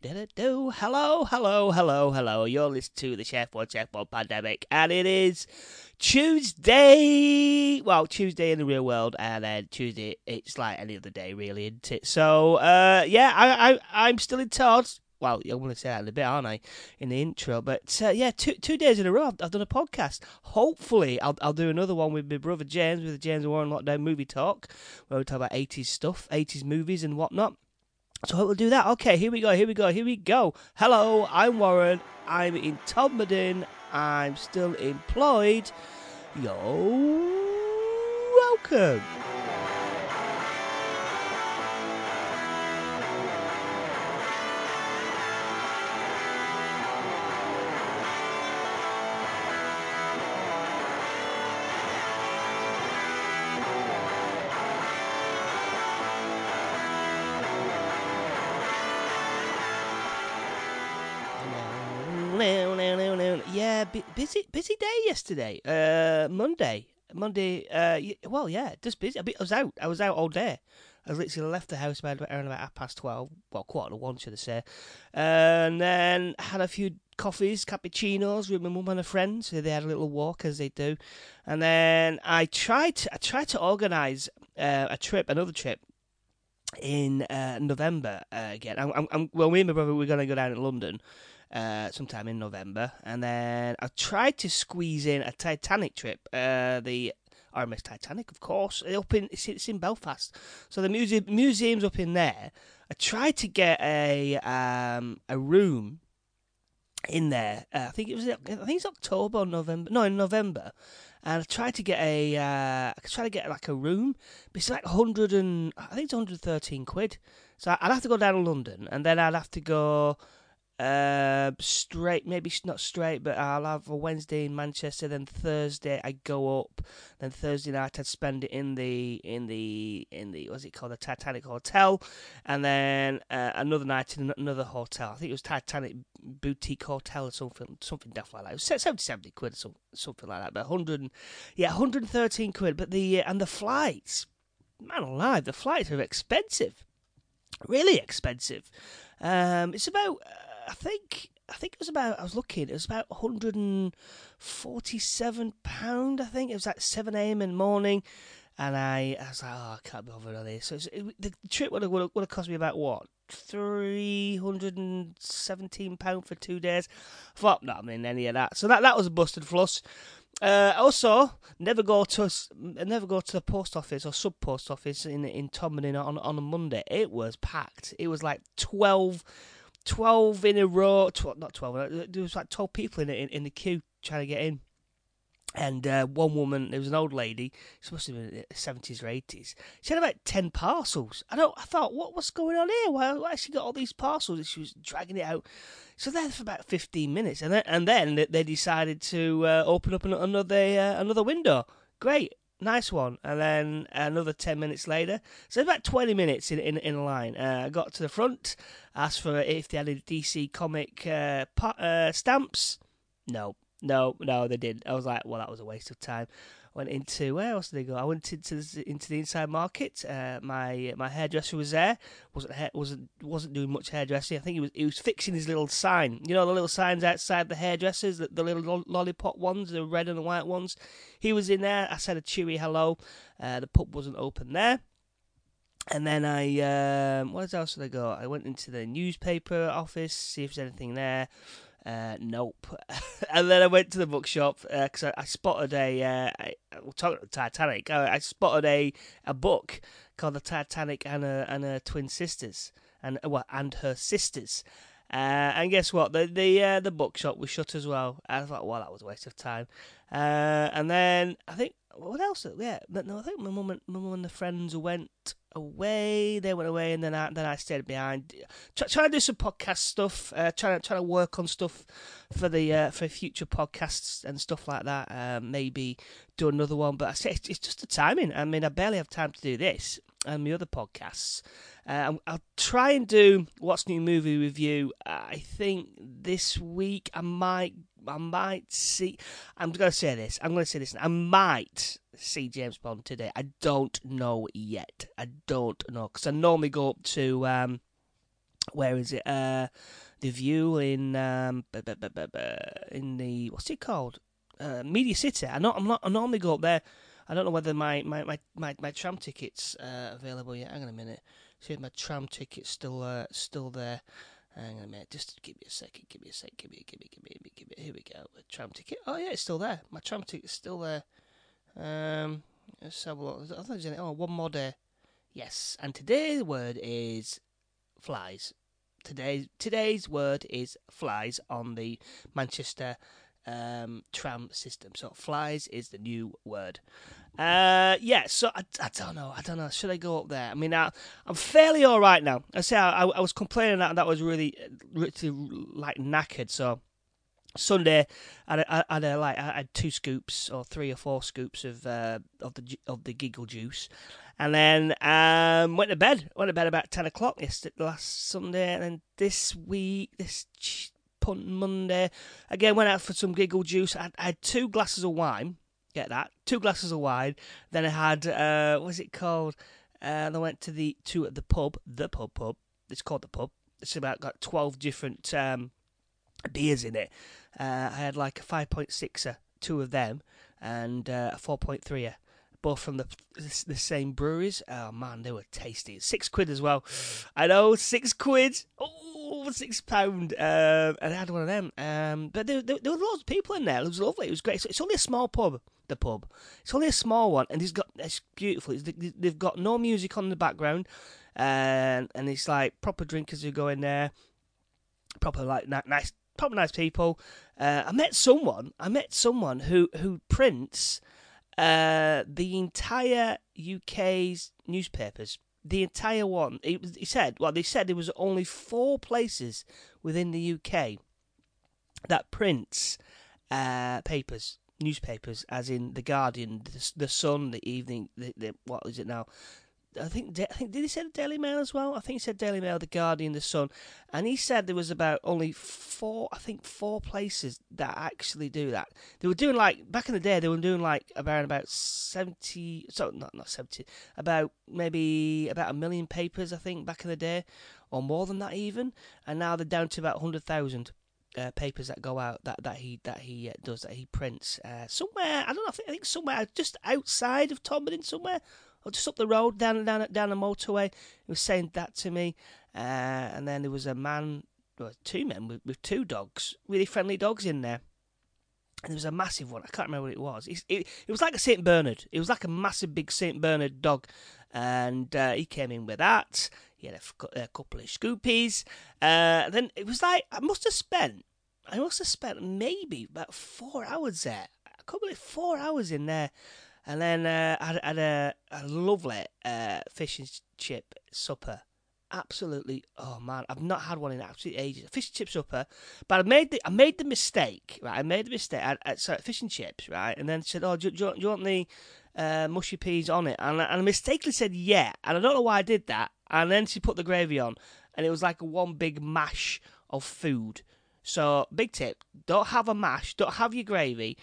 Do hello, hello, hello, hello. You're listening to the Chef One Chef One Pandemic, and it is Tuesday. Well, Tuesday in the real world, and then Tuesday it's like any other day, really, isn't it? So, uh, yeah, I, I, I'm still in Tod. Well, I'm going to say that in a bit, aren't I, in the intro? But uh, yeah, two two days in a row, I've, I've, done a podcast. Hopefully, I'll I'll do another one with my brother James, with the James Warren Lockdown Movie Talk, where we talk about 80s stuff, 80s movies, and whatnot. So we'll do that. Okay, here we go, here we go, here we go. Hello, I'm Warren. I'm in Todmorden. I'm still employed. Yo, welcome. Busy busy day yesterday. Uh, Monday, Monday. Uh, well, yeah, just busy. I was out. I was out all day. I literally left the house about around about half past twelve. Well, quarter to one, should I say? And then had a few coffees, cappuccinos with my mum and a friend. So they had a little walk as they do. And then I tried. To, I tried to organise uh, a trip, another trip in uh, November uh, again. I'm, I'm, well, me and my brother we're going to go down to London uh, sometime in November, and then I tried to squeeze in a Titanic trip. Uh, the RMS Titanic, of course, up in it's, it's in Belfast, so the museum museum's up in there. I tried to get a um, a room in there. Uh, I think it was I think it's October or November. No, in November. And I tried to get a, uh, I tried to get like a room, but it's like hundred and I think it's hundred thirteen quid. So I'd have to go down to London, and then I'd have to go uh, straight, maybe not straight, but I'll have a Wednesday in Manchester. Then Thursday I go up. Then Thursday night I'd spend it in the in the in the what's it called the Titanic Hotel, and then uh, another night in another hotel. I think it was Titanic Boutique Hotel or something something daft like that. It was 70, 70 quid or something, like that. But hundred, yeah, hundred thirteen quid. But the and the flights, man alive, the flights are expensive, really expensive. Um, it's about. Uh, I think I think it was about I was looking it was about 147 pound I think it was at 7 a.m. in the morning and I, I was like oh I can't be bothered on this so it, the trip would have, would have cost me about what 317 pound for two days I thought not I mean any of that so that that was a busted flush uh, also, never go to never go to the post office or sub post office in in Todmorden on on a Monday. It was packed. It was like twelve 12 in a row, 12, not 12, uh, there was like 12 people in, in, in the queue trying to get in. And uh, one woman, there was an old lady, she must have been in the 70s or 80s. She had about 10 parcels. I don't. I thought, what, what's going on here? Why, why has she got all these parcels? And she was dragging it out. So there for about 15 minutes. And then, and then they decided to uh, open up another, uh, another window. Great nice one. And then another 10 minutes later, so about 20 minutes in in, in line. Uh, I got to the front, asked for if they had any DC comic uh, uh, stamps. No, no, no, they didn't. I was like, well, that was a waste of time went into where else did I go? I went into the, into the inside market. Uh, my my hairdresser was there. wasn't wasn't wasn't doing much hairdressing. I think he was he was fixing his little sign. You know the little signs outside the hairdressers, the, the little lollipop ones, the red and the white ones. He was in there. I said a cheery hello. Uh, the pub wasn't open there. And then I, um, what else did I go? I went into the newspaper office, see if there's anything there. Uh, nope. and then I went to the bookshop because uh, I, I, spotted a. Uh, we're about Titanic. I, I, spotted a, a book called The Titanic and her, and her twin sisters and well, and her sisters. Uh, and guess what? The the uh, the bookshop was shut as well. I thought, well, that was a waste of time. Uh, and then I think what else? Yeah, no, I think my mum and my mum and the friends went away. They went away, and then I then I stayed behind, Try, trying to do some podcast stuff, uh, trying to trying to work on stuff for the uh, for future podcasts and stuff like that. Um, maybe do another one, but I say it's, it's just the timing. I mean, I barely have time to do this and my other podcasts. Uh, I'll try and do what's new movie review. I think this week I might I might see. I'm going to say this. I'm going to say this. I might see James Bond today. I don't know yet. I don't know because I normally go up to um, where is it? Uh, the Vue in um, in the what's it called? Uh, Media City. I know I'm not. I normally go up there. I don't know whether my my my my, my tram ticket's uh, available yet. Hang on a minute. See if my tram ticket's still uh, still there. Hang on a minute. Just give me a second. Give me a second. Give me, give me, give me, give me, give me. Here we go. The tram ticket. Oh yeah, it's still there. My tram ticket's still there. Um, let's have a look. I oh one more day. Yes, and today's word is flies. Today's today's word is flies on the Manchester um, tram system. So flies is the new word. Uh, yeah, so I, I don't know. I don't know. Should I go up there? I mean, I, I'm fairly all right now. I say I, I was complaining that that was really, really like knackered. So Sunday, I had, I had a, like I had two scoops or three or four scoops of uh, of the of the giggle juice, and then um, went to bed. Went to bed about ten o'clock yesterday, last Sunday, and then this week, this punt Monday, again went out for some giggle juice. I, I had two glasses of wine. Get that? Two glasses of wine. Then I had uh, what's it called? Uh, I went to the at the pub, the pub pub. It's called the pub. It's about got twelve different um, beers in it. Uh, I had like a five point sixer, two of them, and uh, a four point threer both from the the same breweries. Oh man, they were tasty. Six quid as well. I know, six quid. Oh, six pound. Um, and I had one of them. Um, but there, there, there were lots of people in there. It was lovely. It was great. So it's only a small pub. The pub. It's only a small one, and it's got it's beautiful. It's, they've got no music on the background, and and it's like proper drinkers who go in there. Proper like nice, proper nice people. Uh, I met someone. I met someone who who prints uh, the entire UK's newspapers, the entire one. He, he said, well, they said there was only four places within the UK that prints uh, papers, newspapers, as in the Guardian, the, the Sun, the Evening, the, the, what is it now? I think I think did he say the Daily Mail as well? I think he said Daily Mail, the Guardian, the Sun, and he said there was about only four, I think four places that actually do that. They were doing like back in the day, they were doing like around about seventy, so not not seventy, about maybe about a million papers, I think, back in the day, or more than that even, and now they're down to about hundred thousand. Uh, papers that go out that, that he that he uh, does that he prints uh, somewhere I don't know I think, I think somewhere just outside of Tomlin somewhere just up the road down down down the motorway. He was saying that to me, uh, and then there was a man, well, two men with, with two dogs, really friendly dogs in there. And there was a massive one. I can't remember what it was. It, it, it was like a Saint Bernard. It was like a massive, big Saint Bernard dog, and uh, he came in with that. He had a, a couple of scoopies. Uh, then it was like I must have spent. I must have spent maybe about four hours there. A couple of four hours in there and then uh, I had, had a, a, lovely uh, fish and chip supper. Absolutely, oh man, I've not had one in absolutely ages. Fish and chip supper, but I made the I made the mistake, right? I made the mistake. I sorry, fish and chips, right? And then said, "Oh, do, do, do you want the uh, mushy peas on it?" And and I mistakenly said, "Yeah," and I don't know why I did that. And then she put the gravy on, and it was like one big mash of food. So, big tip: don't have a mash, don't have your gravy,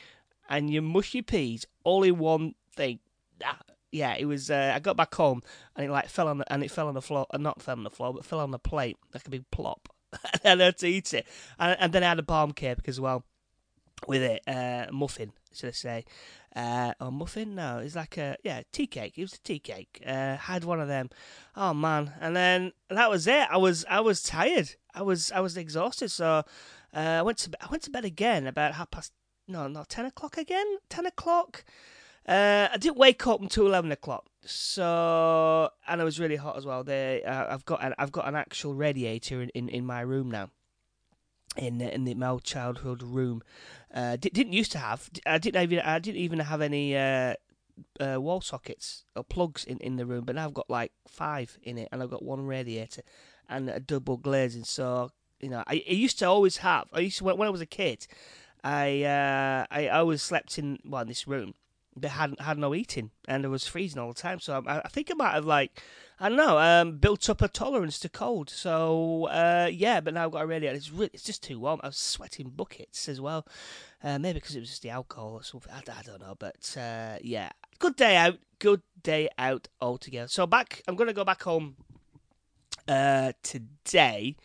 and your mushy peas all in one thing. Ah, yeah, it was. Uh, I got back home and it like fell on the, and it fell on the floor. Uh, not fell on the floor, but fell on the plate like a big plop. and I had to eat it, and, and, then I had a barm cake as well with it. Uh, muffin, should I say? Uh, or muffin? No, it's like a yeah tea cake. It was a tea cake. Uh, had one of them. Oh man! And then that was it. I was I was tired. I was I was exhausted. So uh, I went to I went to bed again about half past no, not 10 o'clock again? 10 o'clock? Uh, I didn't wake up until 11 o'clock. So, and it was really hot as well. They, uh, I've got an, I've got an actual radiator in, in, in my room now. In in the, my childhood room, uh, didn't used to have. I didn't even I didn't even have any uh, uh, wall sockets or plugs in, in the room, but now I've got like five in it, and I've got one radiator and a double glazing. So you know, I, I used to always have. I used to when, when I was a kid, I uh, I always slept in well in this room that had had no eating and it was freezing all the time. So I, I think I might have like I don't know um, built up a tolerance to cold. So uh, yeah, but now I've got a radiator. It's really, it's just too warm. I was sweating buckets as well. Uh, maybe because it was just the alcohol or something. I, I don't know, but uh, yeah, good day out. Good day out altogether. So back, I'm gonna go back home uh, today,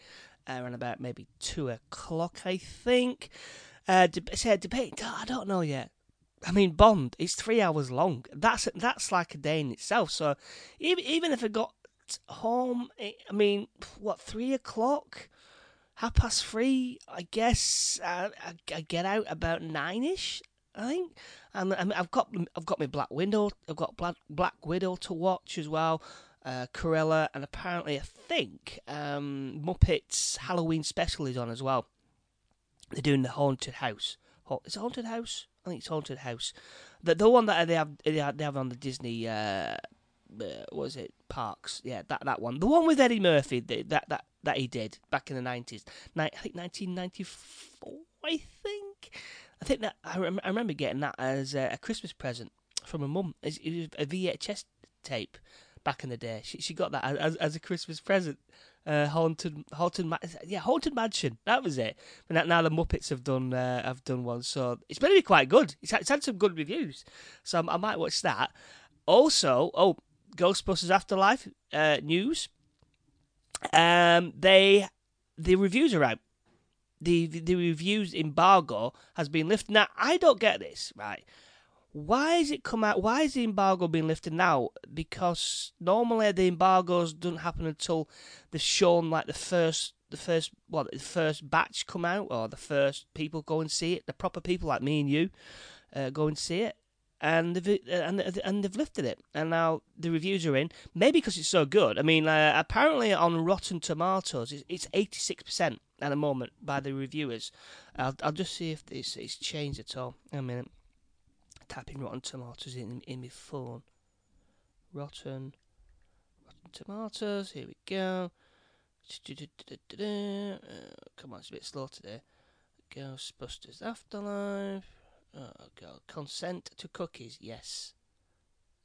around about maybe two o'clock, I think. Uh, de- debate. I don't know yet. I mean, Bond. It's three hours long. That's that's like a day in itself. So even even if I got home, I mean, what three o'clock? half past three, I guess uh, I, I, get out about nine ish. I think, and, and I've got I've got my Black Widow, I've got Black Black Widow to watch as well, uh, Cruella, and apparently I think um, Muppets Halloween special is on as well. They're doing the haunted house. It's haunted house. I think it's haunted house. The the one that they have they have on the Disney. Uh, uh, was it Parks? Yeah, that that one. The one with Eddie Murphy. That that that he did back in the nineties. I think nineteen ninety four. I think. I think that I, rem- I remember getting that as a, a Christmas present from a mum. It was a VHS tape back in the day. She she got that as as a Christmas present. Uh, haunted, haunted, yeah, haunted mansion. That was it. But now the Muppets have done uh, have done one, so it's going to be quite good. It's had, it's had some good reviews, so I might watch that. Also, oh, Ghostbusters Afterlife uh, news. Um, they the reviews are out. The the reviews embargo has been lifted. Now I don't get this right. Why is it come out? Why is the embargo being lifted now? Because normally the embargoes don't happen until they've shown like the first the first what the first batch come out or the first people go and see it. The proper people like me and you uh, go and see it and they've and and they've lifted it, and now the reviews are in. Maybe because it's so good. I mean, uh, apparently on Rotten Tomatoes, it's eighty six percent at the moment by the reviewers. I'll I'll just see if it's it's changed at all. A minute. Tapping Rotten Tomatoes in in my phone. Rotten, Rotten Tomatoes. Here we go. Uh, come on, it's a bit slow today. Ghostbusters Afterlife. Oh god. Consent to cookies. Yes.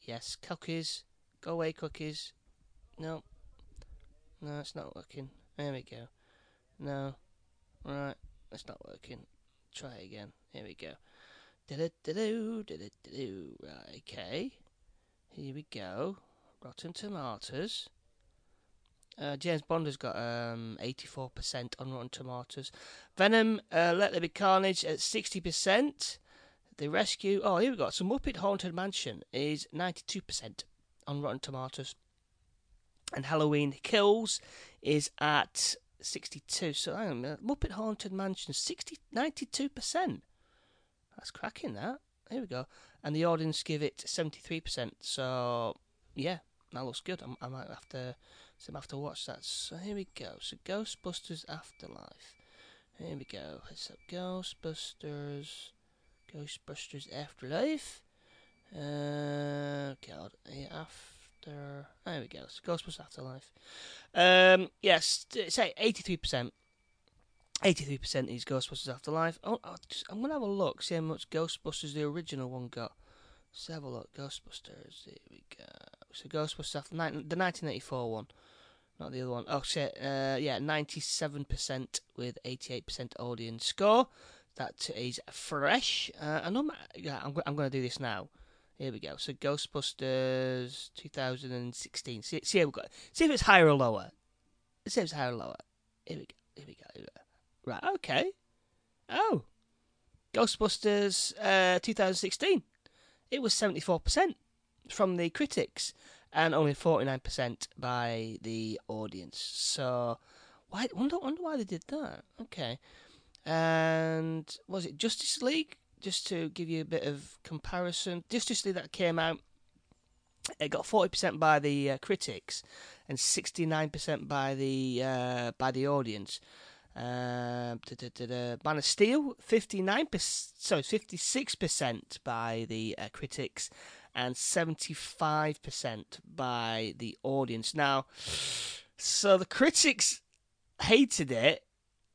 Yes. Cookies. Go away, cookies. No. No, it's not working. There we go. No. Right. It's not working. Try again. Here we go. Okay. Here we go. Rotten Tomatoes. Uh, James Bond has got um, 84% on Rotten Tomatoes. Venom, uh, Let There Be Carnage at 60%. The Rescue. Oh, here we go. So Muppet Haunted Mansion is 92% on Rotten Tomatoes. And Halloween Kills is at 62. So hang on Muppet Haunted Mansion, 60, 92%. That's cracking, that. Here we go. And the audience give it 73%. So, yeah, that looks good. I, I might have to, so have to watch that. So here we go. So Ghostbusters Afterlife. Here we go. It's up Ghostbusters Ghostbusters Afterlife. Uh, God, after. There we go. So Ghostbusters Afterlife. Um, yes, say eighty-three percent. Eighty-three percent is Ghostbusters Afterlife. Oh, just, I'm gonna have a look. See how much Ghostbusters the original one got. Let's have a look. Ghostbusters. Here we go. So Ghostbusters after the 1984 one, not the other one. Oh shit. Uh, yeah, 97% with 88% audience score that is fresh. Uh, and I'm, yeah, I'm, I'm going to do this now. Here we go. So Ghostbusters 2016. See, see, we got, see if it's higher or lower. See if it's higher or lower. Here we go. Here we go. Here we go. Right. Okay. Oh, Ghostbusters uh, 2016. It was 74% from the critics and only 49% by the audience. So, why? Wonder, wonder why they did that. Okay and was it Justice League? Just to give you a bit of comparison, Justice League that came out, it got forty percent by the uh, critics and sixty nine percent by the uh, by the audience. Uh, Man of Steel, fifty nine percent, sorry, fifty six percent by the uh, critics and seventy five percent by the audience. Now, so the critics hated it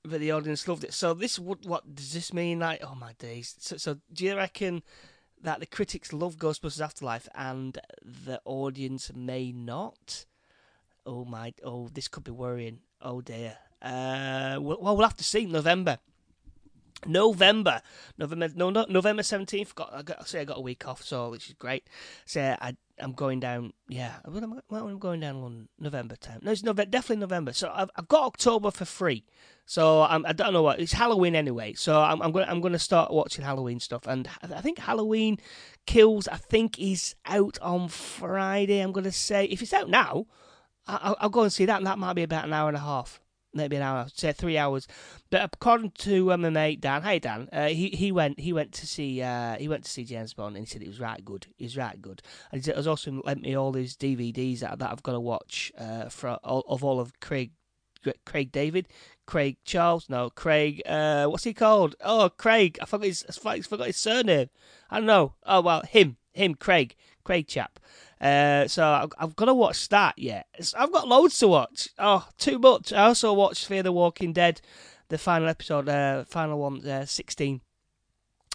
but the audience loved it. So this what what does this mean? Like, oh my days. So, so do you reckon that the critics love Ghostbusters Afterlife and the audience may not? Oh my! Oh, this could be worrying. Oh dear. Uh, well, we'll have to see November. November, November, no, no November seventeenth. Got, I got, say I got a week off, so which is great. So I, I'm going down. Yeah, when I'm going down on November time. No, it's November, definitely November. So I've, I've got October for free. So I'm, I don't know what it's Halloween anyway. So I'm, I'm going I'm going to start watching Halloween stuff. And I think Halloween Kills. I think is out on Friday. I'm going to say if it's out now, I'll, I'll go and see that. And that might be about an hour and a half maybe an hour, say three hours. But according to um, my mate Dan, hey Dan, uh, he he went he went to see uh, he went to see James Bond and he said it was right good. It was right good. And he has also lent me all these DVDs that, that I've got to watch uh, for all, of all of Craig Craig David, Craig Charles, no Craig. Uh, what's he called? Oh, Craig. I forgot his I forgot his surname. I don't know. Oh well, him him Craig Craig chap. Uh, so I've, I've, got to watch that yet. I've got loads to watch. Oh, too much. I also watched Fear the Walking Dead, the final episode, uh, final one, uh, 16,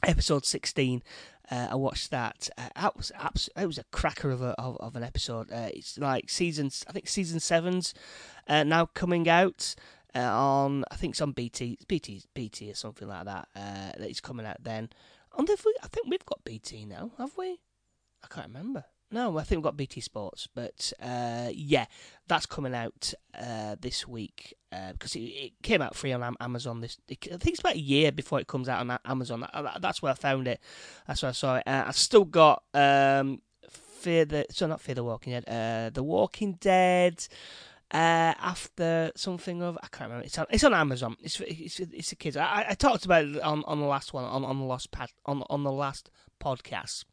episode 16. Uh, I watched that. Uh, that was abs- it was a cracker of, a, of, of an episode. Uh, it's like seasons. I think season seven's uh, now coming out uh, on. I think it's on BT. BT BT or something like that. That is coming out then. And we, I think we've got BT now, have we? I can't remember. No, I think we've got BT Sports, but uh, yeah, that's coming out uh, this week uh, because it, it, came out free on Amazon. This I think it's about a year before it comes out on Amazon. That's where I found it. That's where I saw it. Uh, I've still got um, Fear the so not Fear the Walking Dead, uh, The Walking Dead. Uh, after something of I can't remember. It's on, it's on Amazon. It's it's it's a kids. I, I talked about it on, on the last one on, on the last pad, on on the last podcast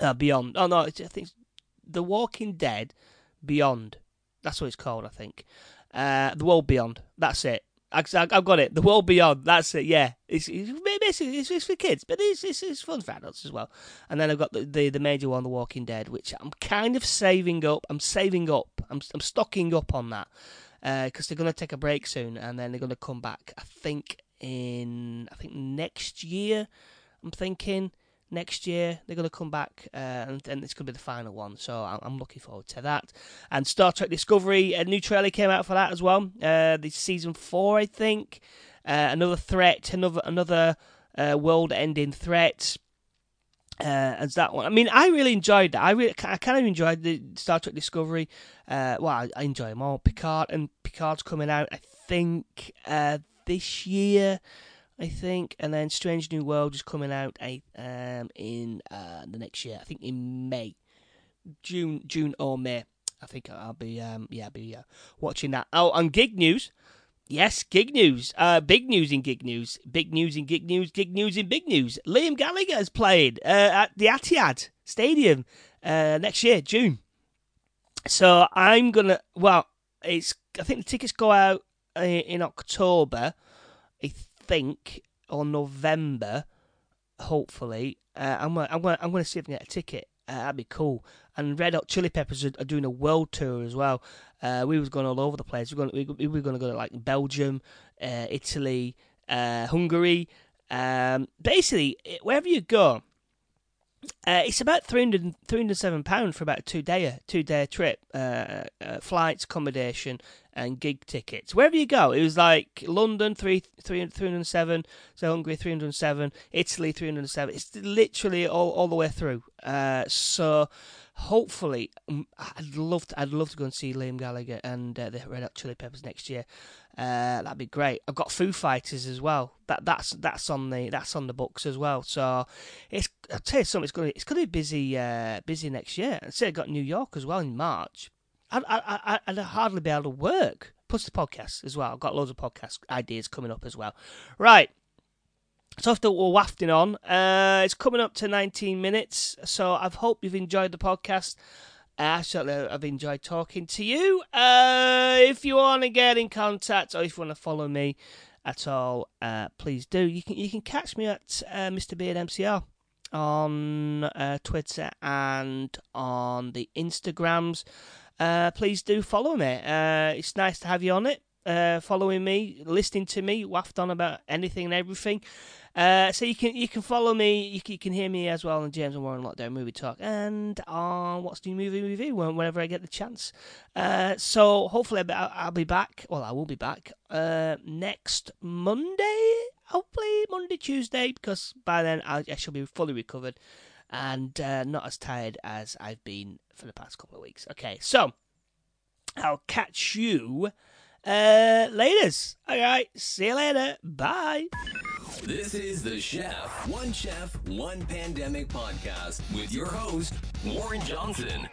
uh, Beyond. Oh no, I think The Walking Dead Beyond. That's what it's called, I think. Uh, the World Beyond. That's it. I, have got it. The World Beyond. That's it. Yeah, it's, it's basically it's, it's, for kids, but it's, it's, it's fun for adults as well. And then I've got the, the, the major one, The Walking Dead, which I'm kind of saving up. I'm saving up. I'm I'm stocking up on that because uh, they're going to take a break soon, and then they're going to come back. I think in I think next year. I'm thinking next year. They're going to come back, uh, and, and, it's going to be the final one. So I'm, I'm, looking forward to that. And Star Trek Discovery, a new trailer came out for that as well. Uh, this season four, I think. Uh, another threat, another another uh, world-ending threat. Uh, as that one. I mean, I really enjoyed that. I really, I kind of enjoyed the Star Trek Discovery. Uh, well, I, I, enjoy them all. Picard and Picard's coming out. I think this year. I think, and then Strange New World is coming out um, in uh, the next year. I think in May, June, June or May. I think I'll be um, yeah, I'll be uh, watching that. Oh, and gig news. Yes, gig news. Uh, big news in gig news. Big news in gig news. Gig news in big news. Liam Gallagher has played uh, at the Etihad Stadium uh, next year, June. So I'm gonna. Well, it's. I think the tickets go out uh, in October. Think, or November, hopefully. Uh, I'm gonna, I'm gonna, I'm gonna see if I can get a ticket. Uh, that'd be cool. And Red Hot Chili Peppers are, are doing a world tour as well. Uh, we was going all over the place. We're going, we, we were going to go to like Belgium, uh, Italy, uh, Hungary. Um, basically, wherever you go, uh, it's about 300, 307 pounds for about a two day two day trip, flights, accommodation, and gig tickets. Wherever you go, it was like London three, three, 307, so Hungary three hundred seven, Italy three hundred seven. It's literally all, all the way through. Uh, so hopefully, um, I'd love to, I'd love to go and see Liam Gallagher and uh, the Red Hot Chili Peppers next year. Uh, that'd be great. I've got Foo Fighters as well. That that's that's on the that's on the books as well. So it's I'll tell you something. It's going to it's to be busy uh, busy next year. I say I got New York as well in March. I'd, I, I'd hardly be able to work. Plus the podcast as well. I've got loads of podcast ideas coming up as well. Right. So after we're wafting on, uh, it's coming up to 19 minutes. So I hope you've enjoyed the podcast. I certainly have enjoyed talking to you. Uh, if you want to get in contact or if you want to follow me at all, uh, please do. You can you can catch me at uh, Mr Beard MCR on uh, Twitter and on the Instagrams. Uh, please do follow me. Uh, it's nice to have you on it, following me, listening to me, waft on about anything and everything. Uh, so you can you can follow me, you can, you can hear me as well on James and Warren Lockdown Movie Talk and on What's New Movie Review whenever I get the chance. Uh, so hopefully I'll, I'll, be back. Well, I will be back uh, next Monday. Hopefully Monday, Tuesday, because by then I, I shall be fully recovered and uh, not as tired as I've been for the past couple of weeks. Okay, so I'll catch you uh, laters. All right, see you later. Bye. This is the Chef, One Chef, One Pandemic podcast with your host, Warren Johnson.